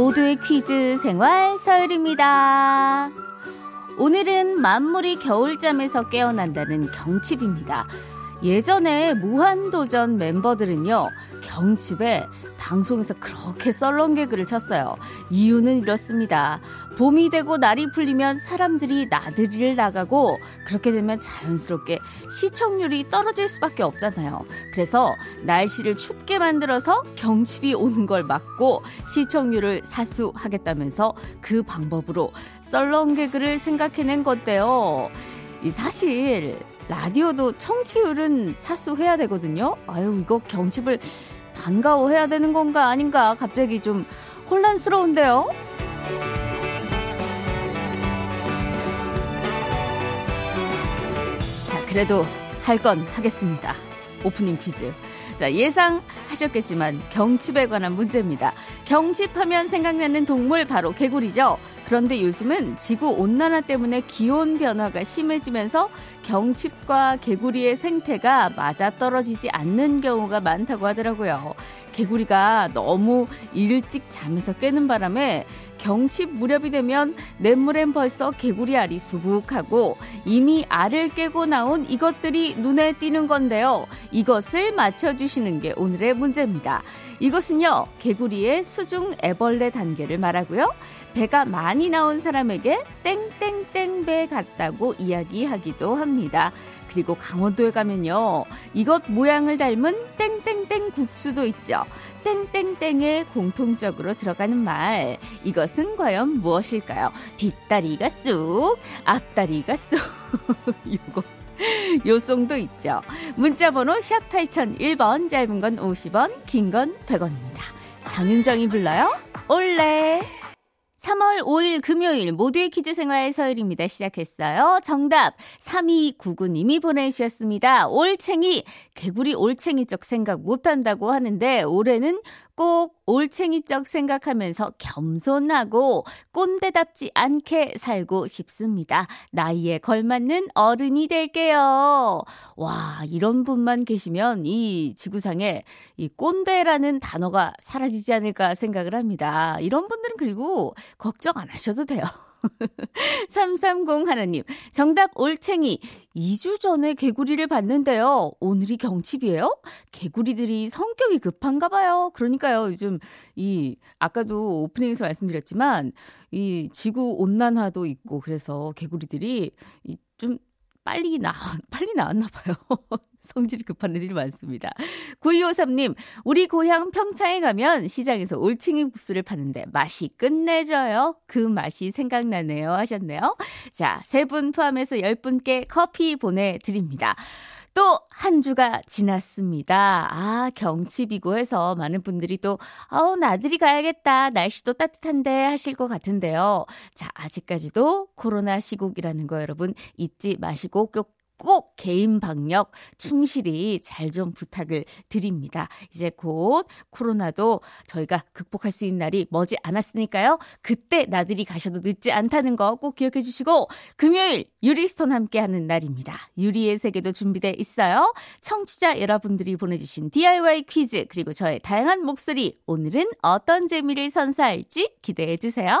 모두의 퀴즈 생활 서열입니다. 오늘은 만물이 겨울잠에서 깨어난다는 경칩입니다. 예전에 무한도전 멤버들은요, 경칩에 방송에서 그렇게 썰렁 개그를 쳤어요. 이유는 이렇습니다. 봄이 되고 날이 풀리면 사람들이 나들이를 나가고 그렇게 되면 자연스럽게 시청률이 떨어질 수밖에 없잖아요. 그래서 날씨를 춥게 만들어서 경칩이 오는 걸 막고 시청률을 사수하겠다면서 그 방법으로 썰렁 개그를 생각해낸 건데요. 이 사실 라디오도 청취율은 사수해야 되거든요. 아유, 이거 경칩을 반가워해야 되는 건가 아닌가 갑자기 좀 혼란스러운데요. 자, 그래도 할 건 하겠습니다. 오프닝 퀴즈. 자, 예상하셨겠지만 경칩에 관한 문제입니다. 경칩하면 생각나는 동물 바로 개구리죠. 그런데 요즘은 지구 온난화 때문에 기온 변화가 심해지면서 경칩과 개구리의 생태가 맞아떨어지지 않는 경우가 많다고 하더라고요. 개구리가 너무 일찍 잠에서 깨는 바람에 경칩 무렵이 되면 냇물엔 벌써 개구리 알이 수북하고 이미 알을 깨고 나온 이것들이 눈에 띄는 건데요. 이것을 맞춰주시는 게 오늘의 문제입니다. 이것은요, 개구리의 수중 애벌레 단계를 말하고요. 배가 많이 나온 사람에게 땡땡땡 배 같다고 이야기하기도 합니다. 그리고 강원도에 가면요. 이것 모양을 닮은 땡땡땡 국수도 있죠. 땡땡땡에 공통적으로 들어가는 말. 이것은 과연 무엇일까요? 뒷다리가 쑥, 앞다리가 쑥. 요거. 요송도 있죠. 문자번호 샵 8001번, 짧은 건 50원, 긴 건 100원입니다. 장윤정이 불러요? 올레. 3월 5일 금요일 모두의 퀴즈 생활 서열입니다. 시작했어요. 정답 3299님이 보내주셨습니다. 올챙이 개구리 올챙이 쪽 생각 못한다고 하는데 올해는 꼭 올챙이적 생각하면서 겸손하고 꼰대답지 않게 살고 싶습니다. 나이에 걸맞는 어른이 될게요. 와, 이런 분만 계시면 이 지구상에 이 꼰대라는 단어가 사라지지 않을까 생각을 합니다. 이런 분들은 그리고 걱정 안 하셔도 돼요. 330 하나님, 정답 올챙이. 2주 전에 개구리를 봤는데요. 오늘이 경칩이에요? 개구리들이 성격이 급한가 봐요. 그러니까요, 요즘 이, 아까도 오프닝에서 말씀드렸지만, 이 지구 온난화도 있고, 그래서 개구리들이 이 좀 빨리 나, 빨리 나왔나 봐요. 성질이 급한 애들이 많습니다. 9253님, 우리 고향 평창에 가면 시장에서 올챙이 국수를 파는데 맛이 끝내줘요. 그 맛이 생각나네요. 하셨네요. 자, 세 분 포함해서 10분께 커피 보내드립니다. 또 한 주가 지났습니다. 아, 경칩이고 해서 많은 분들이 또, 아우, 나들이 가야겠다. 날씨도 따뜻한데 하실 것 같은데요. 자, 아직까지도 코로나 시국이라는 거 여러분 잊지 마시고 꼭 꼭 개인 방역 충실히 잘 좀 부탁을 드립니다. 이제 곧 코로나도 저희가 극복할 수 있는 날이 머지 않았으니까요. 그때 나들이 가셔도 늦지 않다는 거 꼭 기억해 주시고 금요일 유리스톤 함께 하는 날입니다. 유리의 세계도 준비돼 있어요. 청취자 여러분들이 보내주신 DIY 퀴즈 그리고 저의 다양한 목소리 오늘은 어떤 재미를 선사할지 기대해 주세요.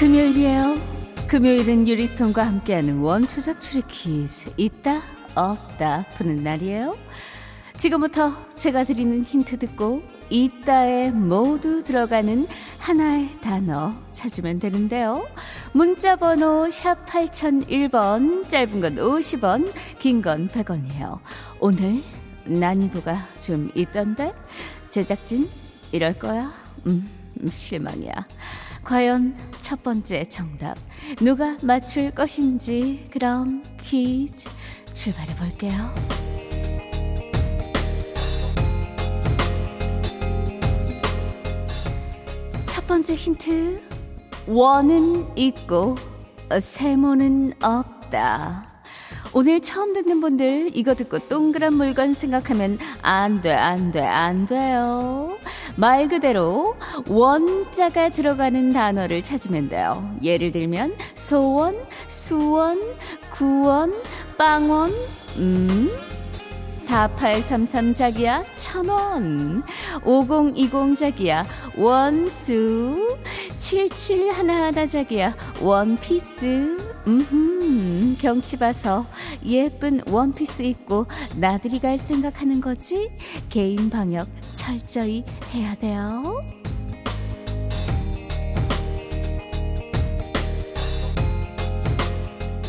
금요일이에요. 금요일은 유리스톤과 함께하는 원초적 추리 퀴즈 있다 없다 푸는 날이에요. 지금부터 제가 드리는 힌트 듣고 있다에 모두 들어가는 하나의 단어 찾으면 되는데요. 문자 번호 샵 8001번, 짧은 건 50원, 긴 건 100원이에요. 오늘 난이도가 좀 있던데? 제작진, 이럴 거야? 음, 실망이야. 과연 첫 번째 정답, 누가 맞출 것인지, 그럼 퀴즈 출발해 볼게요. 첫 번째 힌트. 원은 있고 세모는 없다. 오늘 처음 듣는 분들 이거 듣고 동그란 물건 생각하면 안 돼, 안 돼, 안 돼요. 말 그대로 원자가 들어가는 단어를 찾으면 돼요. 예를 들면 소원, 수원, 구원, 빵원, 음, 4833 자기야 천원. 5020 자기야 원수. 7711 자기야 원피스 음흠 경치 봐서 예쁜 원피스 입고 나들이 갈 생각하는 거지 개인 방역 철저히 해야 돼요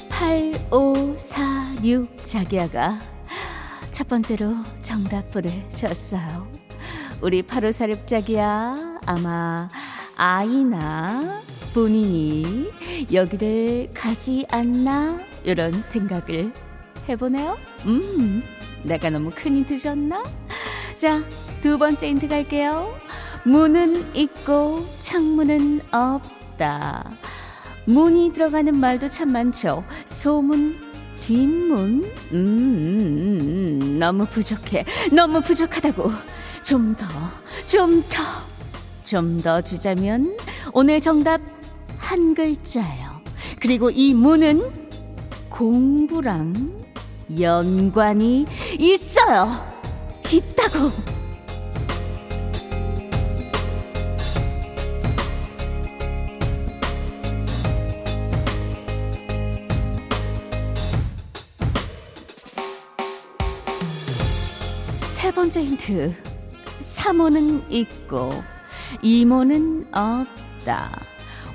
(8546) 자기야가 첫 번째로 정답 보내주셨어요. 우리 파로사립자기야 아마 아이나 본인이 여기를 가지 않나 이런 생각을 해보네요. 음, 내가 너무 큰 힌트 줬나? 자, 두 번째 힌트 갈게요. 문은 있고 창문은 없다. 문이 들어가는 말도 참 많죠. 소문, 뒷문? 음, 음, 음, 너무 부족해. 너무 부족하다고. 좀 더, 좀 더, 좀 더 주자면 오늘 정답 한 글자예요. 그리고 이 문은 공부랑 연관이 있어요. 있다고. 세 번째 힌트. 사모는 있고, 이모는 없다.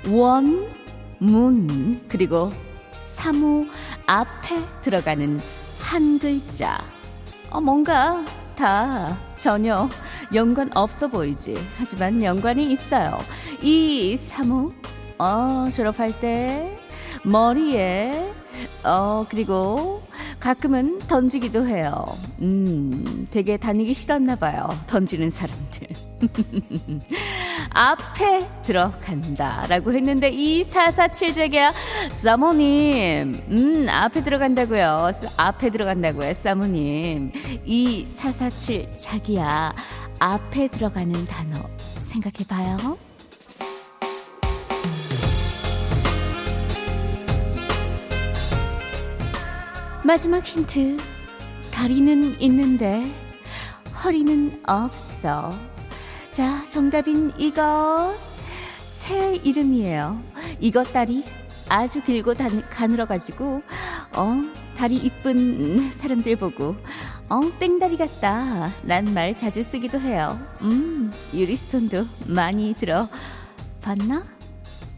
원, 문, 그리고 사모 앞에 들어가는 한 글자. 어, 뭔가 다 전혀 연관 없어 보이지. 하지만 연관이 있어요. 이 사모, 어, 졸업할 때 머리에, 어, 그리고 가끔은 던지기도 해요. 음, 되게 다니기 싫었나 봐요. 던지는 사람들. 앞에 들어간다 라고 했는데 2447제기야 사모님 음 앞에 들어간다고요 앞에 들어간다고요 사모님 2447 자기야 앞에 들어가는 단어 생각해봐요 마지막 힌트. 다리는 있는데 허리는 없어. 자, 정답인 이것. 새 이름이에요. 이것 다리 아주 길고 가늘어가지고, 어, 다리 이쁜 사람들 보고, 어, 땡다리 같다. 란 말 자주 쓰기도 해요. 음, 유리스톤도 많이 들어 봤나?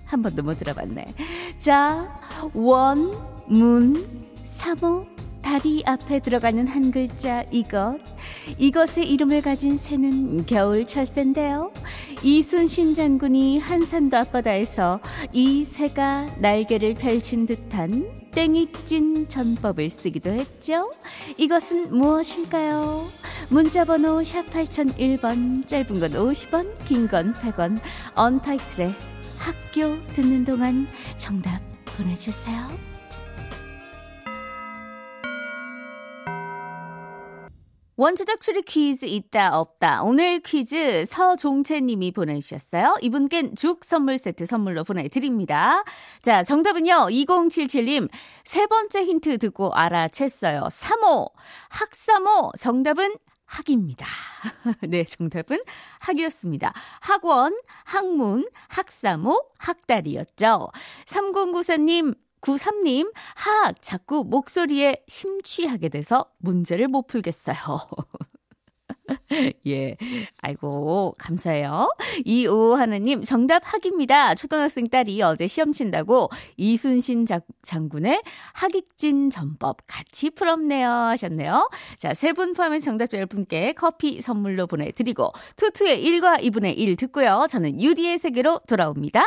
한 번도 못 들어봤네. 자, 원, 문, 사모 다리 앞에 들어가는 한 글자 이것 이것의 이름을 가진 새는 겨울 철새인데요. 이순신 장군이 한산도 앞바다에서 이 새가 날개를 펼친 듯한 땡익진 전법을 쓰기도 했죠. 이것은 무엇일까요? 문자번호 샵 8001번 짧은 건 50원 긴 건 100원. 언타이틀의 학교 듣는 동안 정답 보내주세요 원초적 추리 퀴즈 있다 없다. 오늘 퀴즈 서종채 님이 보내주셨어요. 이분께 죽 선물 세트 선물로 보내드립니다. 자, 정답은요. 2077님 세 번째 힌트 듣고 알아챘어요. 3호 학사모 정답은 학입니다. 네, 정답은 학이었습니다. 학원, 학문, 학사모, 학달이었죠. 3094님 93님, 학, 자꾸 목소리에 심취하게 돼서 문제를 못 풀겠어요. 예. 아이고, 감사해요. 이오 하나님, 정답 학입니다. 초등학생 딸이 어제 시험 친다고 이순신 장군의 학익진 전법 같이 풀었네요. 하셨네요. 자, 세 분 포함해서 정답자 10분께 커피 선물로 보내드리고, 투투의 1과 2분의 1 듣고요. 저는 유리의 세계로 돌아옵니다.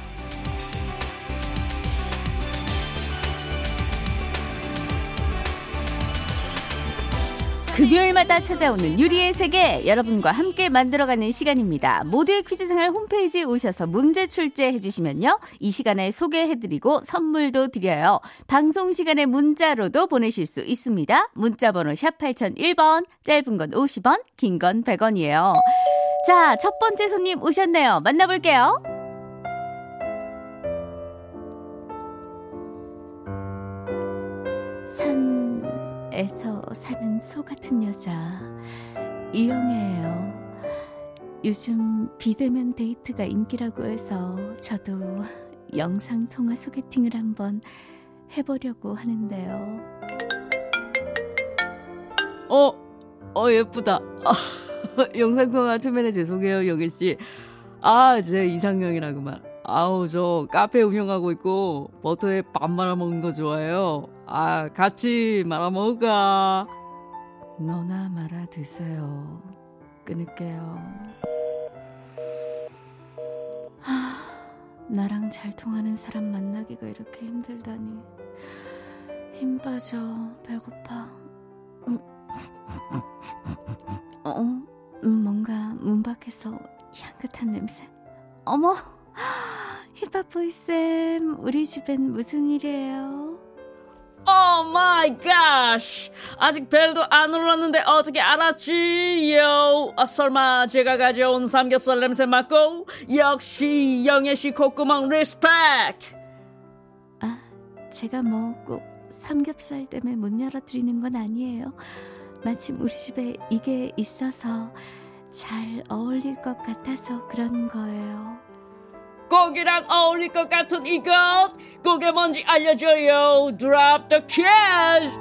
금요일마다 찾아오는 유리의 세계 여러분과 함께 만들어가는 시간입니다. 모두의 퀴즈 생활 홈페이지에 오셔서 문제 출제해 주시면요. 이 시간에 소개해드리고 선물도 드려요. 방송 시간에 문자로도 보내실 수 있습니다. 문자 번호 샵 8001번 짧은 건 50원 긴 건 100원이에요. 자, 첫 번째 손님 오셨네요. 만나볼게요. 산 에서 사는 소 같은 여자 이영애예요. 요즘 비대면 데이트가 인기라고 해서 저도 영상 통화 소개팅을 한번 해보려고 하는데요. 어, 어 예쁘다. 영상 통화 초면에 죄송해요, 영애 씨. 아, 제 이상형이라고만. 아우, 저 카페 운영하고 있고, 버터에 밥 말아 먹는 거 좋아해요. 아, 같이 말아 먹을까? 너나 말아 드세요. 끊을게요. 하, 나랑 잘 통하는 사람 만나기가 이렇게 힘들다니. 힘 빠져, 배고파. 어? 음, 뭔가 문 밖에서 향긋한 냄새. 어머, 힙합 boy쌤, 우리 집엔 무슨 일이에요? oh my god! 아직 벨도 안 울었는데 어떻게 알았지요? 아, 설마 제가 가져온 삼겹살 냄새 맡고? 역시 영애씨 콧구멍 respect! 아, 제가 뭐 꼭 삼겹살 때문에 문 열어드리는 건 아니에요. 마침 우리 집에 이게 있어서 잘 어울릴 것 같아서 그런 거예요. 고기랑 어울릴 것 같은 이것 그게 뭔지 알려줘요. Drop the cash.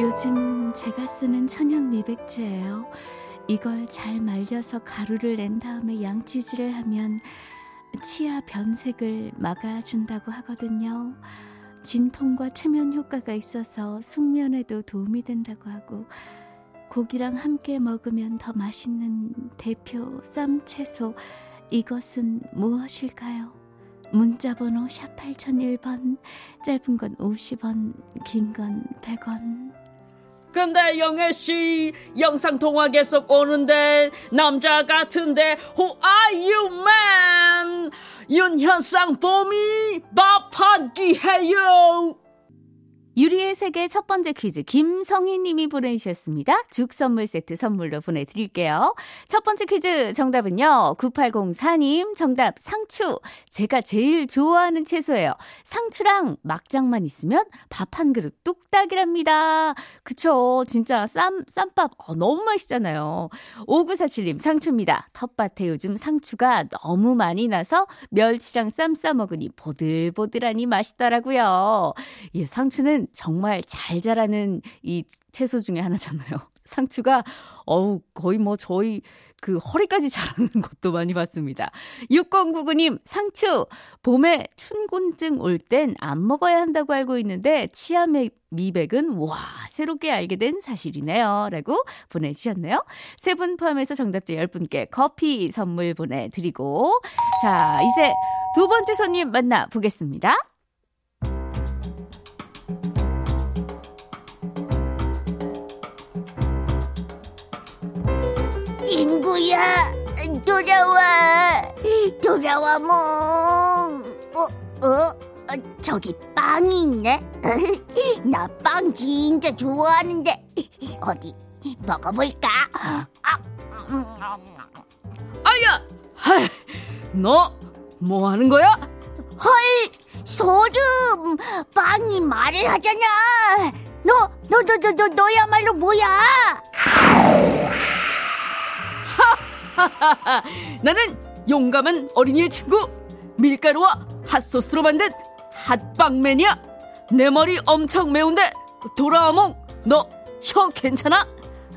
요즘 제가 쓰는 천연 미백제예요. 이걸 잘 말려서 가루를 낸 다음에 양치질을 하면 치아 변색을 막아준다고 하거든요. 진통과 체면 효과가 있어서 숙면에도 도움이 된다고 하고 고기랑 함께 먹으면 더 맛있는 대표 쌈 채소 이것은 무엇일까요? 문자 번호 샵 8001번 짧은 건 50원 긴 건 100원 근데 영애 씨 영상 통화 계속 오는데 남자 같은데 Who are you man? 윤현상 봄이 밥 한 끼 해요. 유리의 세계 첫 번째 퀴즈 김성희 님이 보내주셨습니다. 죽 선물 세트 선물로 보내드릴게요. 첫 번째 퀴즈 정답은요. 9804님 정답 상추. 제가 제일 좋아하는 채소예요. 상추랑 막장만 있으면 밥 한 그릇 뚝딱이랍니다. 그쵸. 진짜 쌈, 쌈밥 어, 너무 맛있잖아요. 5947님 상추입니다. 텃밭에 요즘 상추가 너무 많이 나서 멸치랑 쌈 싸먹으니 보들보들하니 맛있더라고요. 예, 상추는 정말 잘 자라는 이 채소 중에 하나잖아요. 상추가 어우 거의 뭐 저희 그 허리까지 자라는 것도 많이 봤습니다. 6099님 상추 봄에 춘곤증 올 땐 안 먹어야 한다고 알고 있는데 치아 미백은 와 새롭게 알게 된 사실이네요. 라고 보내주셨네요. 세 분 포함해서 정답자 10분께 커피 선물 보내드리고 자 이제 두 번째 손님 만나보겠습니다. 친구야. 돌아와. 돌아와 몽 어? 어? 어, 저기 빵이 있네? 나 빵 진짜 좋아하는데. 어디 먹어볼까? 아, 음, 아야! 너, 뭐 하는 거야? 헐 소름. 빵이 말을 하잖아. 너 너 너 너 너 너야말로 뭐야 나는 용감한 어린이의 친구, 밀가루와 핫소스로 만든 핫빵맨이야. 내 머리 엄청 매운데, 도라아몽, 너 혀 괜찮아?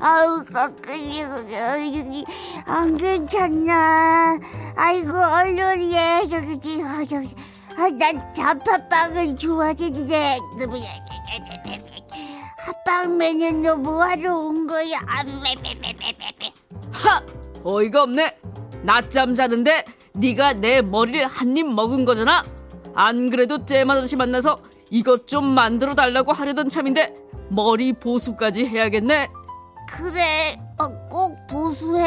아우, 안 괜찮나. 아이고, 얼른 해. 여기, 여기. 아, 난 단팥빵을 좋아하는데. 핫빵맨은 너 뭐하러 온 거야? 하! 어이가 없네. 낮잠 자는데 네가 내 머리를 한 입 먹은 거잖아. 안 그래도 잼 아저씨 만나서 이것 좀 만들어 달라고 하려던 참인데 머리 보수까지 해야겠네. 그래, 어, 꼭 보수해.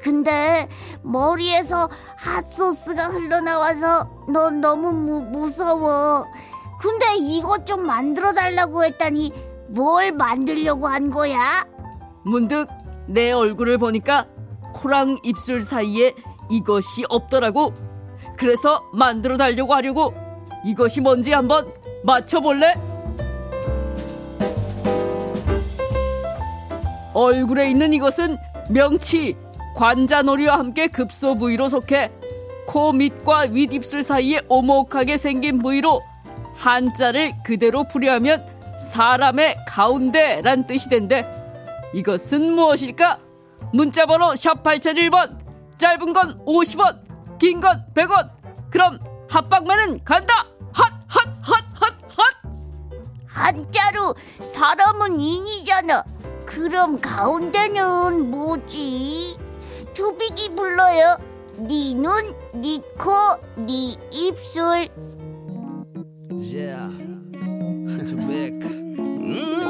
근데 머리에서 핫소스가 흘러나와서 넌 너무 무, 무서워. 근데 이것 좀 만들어 달라고 했더니 뭘 만들려고 한 거야? 문득 내 얼굴을 보니까 코랑 입술 사이에 이것이 없더라고. 그래서 만들어 달려고 하려고 이것이 뭔지 한번 맞춰볼래? 얼굴에 있는 이것은 명치, 관자놀이와 함께 급소 부위로 속해 코 밑과 윗입술 사이에 오목하게 생긴 부위로 한자를 그대로 풀이하면 사람의 가운데란 뜻이 된대. 이것은 무엇일까? 문자번호 샵 8001번 짧은 건 50원 긴 건 100원 그럼 핫빵맨은 간다 핫 핫 핫 핫 핫 한자로 사람은 인이잖아. 그럼 가운데는 뭐지? 투빅이 불러요. 네 눈, 네 코, 네 입술. Yeah. Back. Let's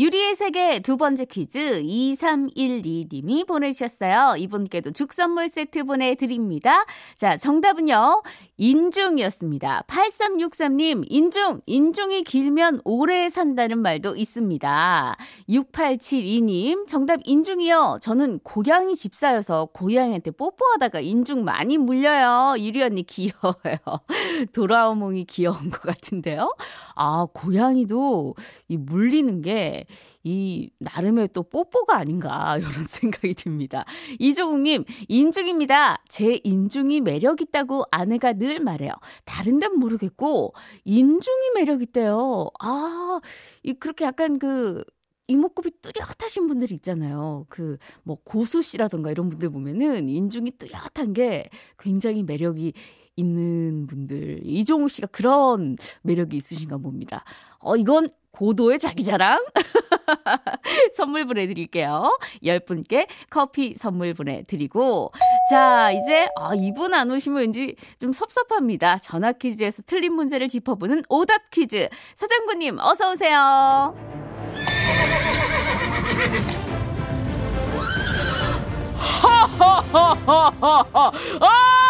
유리의 세계 두 번째 퀴즈 2312님이 보내주셨어요. 이분께도 죽 선물 세트 보내드립니다. 자, 정답은요. 인중이었습니다. 8363님, 인중, 인중이 길면 오래 산다는 말도 있습니다. 6872님, 정답 인중이요. 저는 고양이 집사여서 고양이한테 뽀뽀하다가 인중 많이 물려요. 유리 언니 귀여워요. 도라오몽이 귀여운 것 같은데요. 아, 고양이도 이 물리는 게이 나름의 또 뽀뽀가 아닌가 이런 생각이 듭니다. 이조국님 인중입니다. 제 인중이 매력 있다고 아내가 늘 말해요. 다른 데는 모르겠고 인중이 매력 있대요. 아, 이 그렇게 약간 그 이목구비 뚜렷하신 분들 있잖아요. 그 뭐 고수 씨라던가 이런 분들 보면은 인중이 뚜렷한 게 굉장히 매력이 있는 분들. 이종우 씨가 그런 매력이 있으신가 봅니다. 어, 이건 고도의 자기 자랑? 선물 보내드릴게요. 10분께 커피 선물 보내드리고. 자, 이제, 아, 이분 안 오시면 왠지 좀 섭섭합니다. 전화 퀴즈에서 틀린 문제를 짚어보는 오답 퀴즈. 서장군님, 어서 오세요. 아하하하하!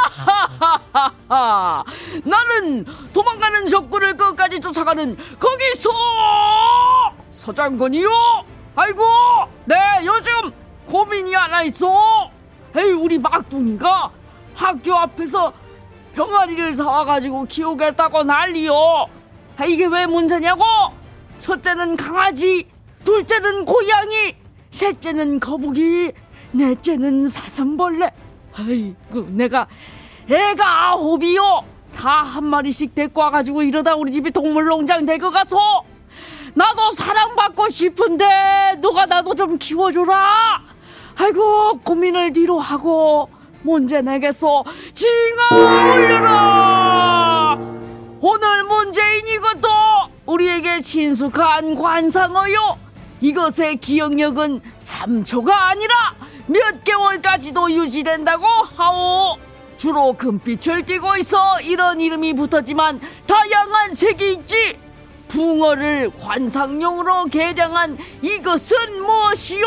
나는 도망가는 적군을 끝까지 쫓아가는 거기서 서장군이요. 아이고, 네 요즘 고민이 하나 있어. 에이 우리 막둥이가 학교 앞에서 병아리를 사와가지고 키우겠다고 난리요. 아, 이게 왜 문제냐고? 첫째는 강아지, 둘째는 고양이, 셋째는 거북이, 넷째는 사슴벌레. 아이고 내가 애가 아홉이요. 다 한 마리씩 데리고 와가지고 이러다 우리 집이 동물농장 될 것 같소. 나도 사랑받고 싶은데 누가 나도 좀 키워주라. 아이고 고민을 뒤로 하고 문제 내겠소. 징아 올려라. 오늘 문제인 이것도 우리에게 친숙한 관상어요. 이것의 기억력은 3초가 아니라 몇 개월까지도 유지된다고 하오. 주로 금빛을 띠고 있어 이런 이름이 붙었지만 다양한 색이 있지. 붕어를 관상용으로 개량한 이것은 무엇이요?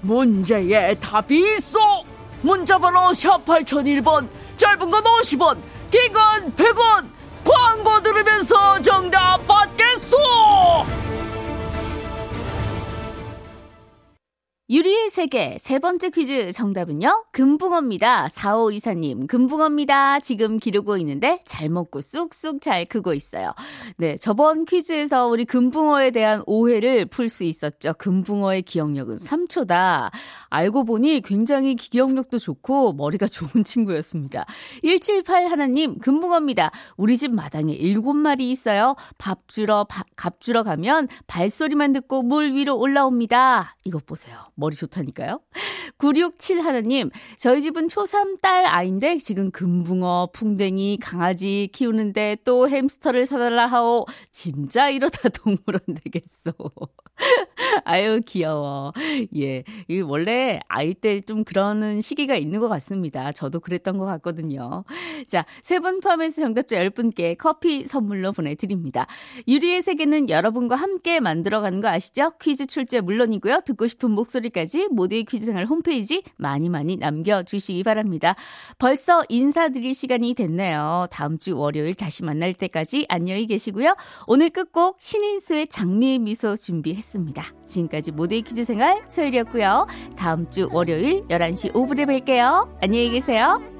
문제의 답이 있어. 문자 번호 샵 8001번, 짧은 건 50원, 긴 건 100원. 광고 들으면서 정답 받겠소! 유리의 세계 세 번째 퀴즈 정답은요. 금붕어입니다. 4524님, 금붕어입니다. 지금 기르고 있는데 잘 먹고 쑥쑥 잘 크고 있어요. 네, 저번 퀴즈에서 우리 금붕어에 대한 오해를 풀 수 있었죠. 금붕어의 기억력은 3초다. 알고 보니 굉장히 기억력도 좋고 머리가 좋은 친구였습니다. 178 하나님, 금붕어입니다. 우리 집 마당에 7마리 있어요. 밥 주러, 밥, 값 주러 가면 발소리만 듣고 물 위로 올라옵니다. 이것 보세요. 머리 좋다니까요. 967 하나님, 저희 집은 초3 딸 아인데 지금 금붕어, 풍뎅이, 강아지 키우는데 또 햄스터를 사달라 하오. 진짜 이러다 동물원 되겠어. 아유, 귀여워. 예. 이 원래 아이 때 좀 그러는 시기가 있는 것 같습니다. 저도 그랬던 것 같거든요. 자, 세 분 포함해서 정답자 10분께 커피 선물로 보내드립니다. 유리의 세계는 여러분과 함께 만들어가는 거 아시죠? 퀴즈 출제 물론이고요. 듣고 싶은 목소리까지 모두의 퀴즈 생활 홈페이지 많이 많이 남겨주시기 바랍니다. 벌써 인사드릴 시간이 됐네요. 다음 주 월요일 다시 만날 때까지 안녕히 계시고요. 오늘 끝곡 신인수의 장미의 미소 준비했습니다. 지금까지 모두의 퀴즈 생활 소율이었고요. 다음 주 월요일 11시 5분에 뵐게요. 안녕히 계세요.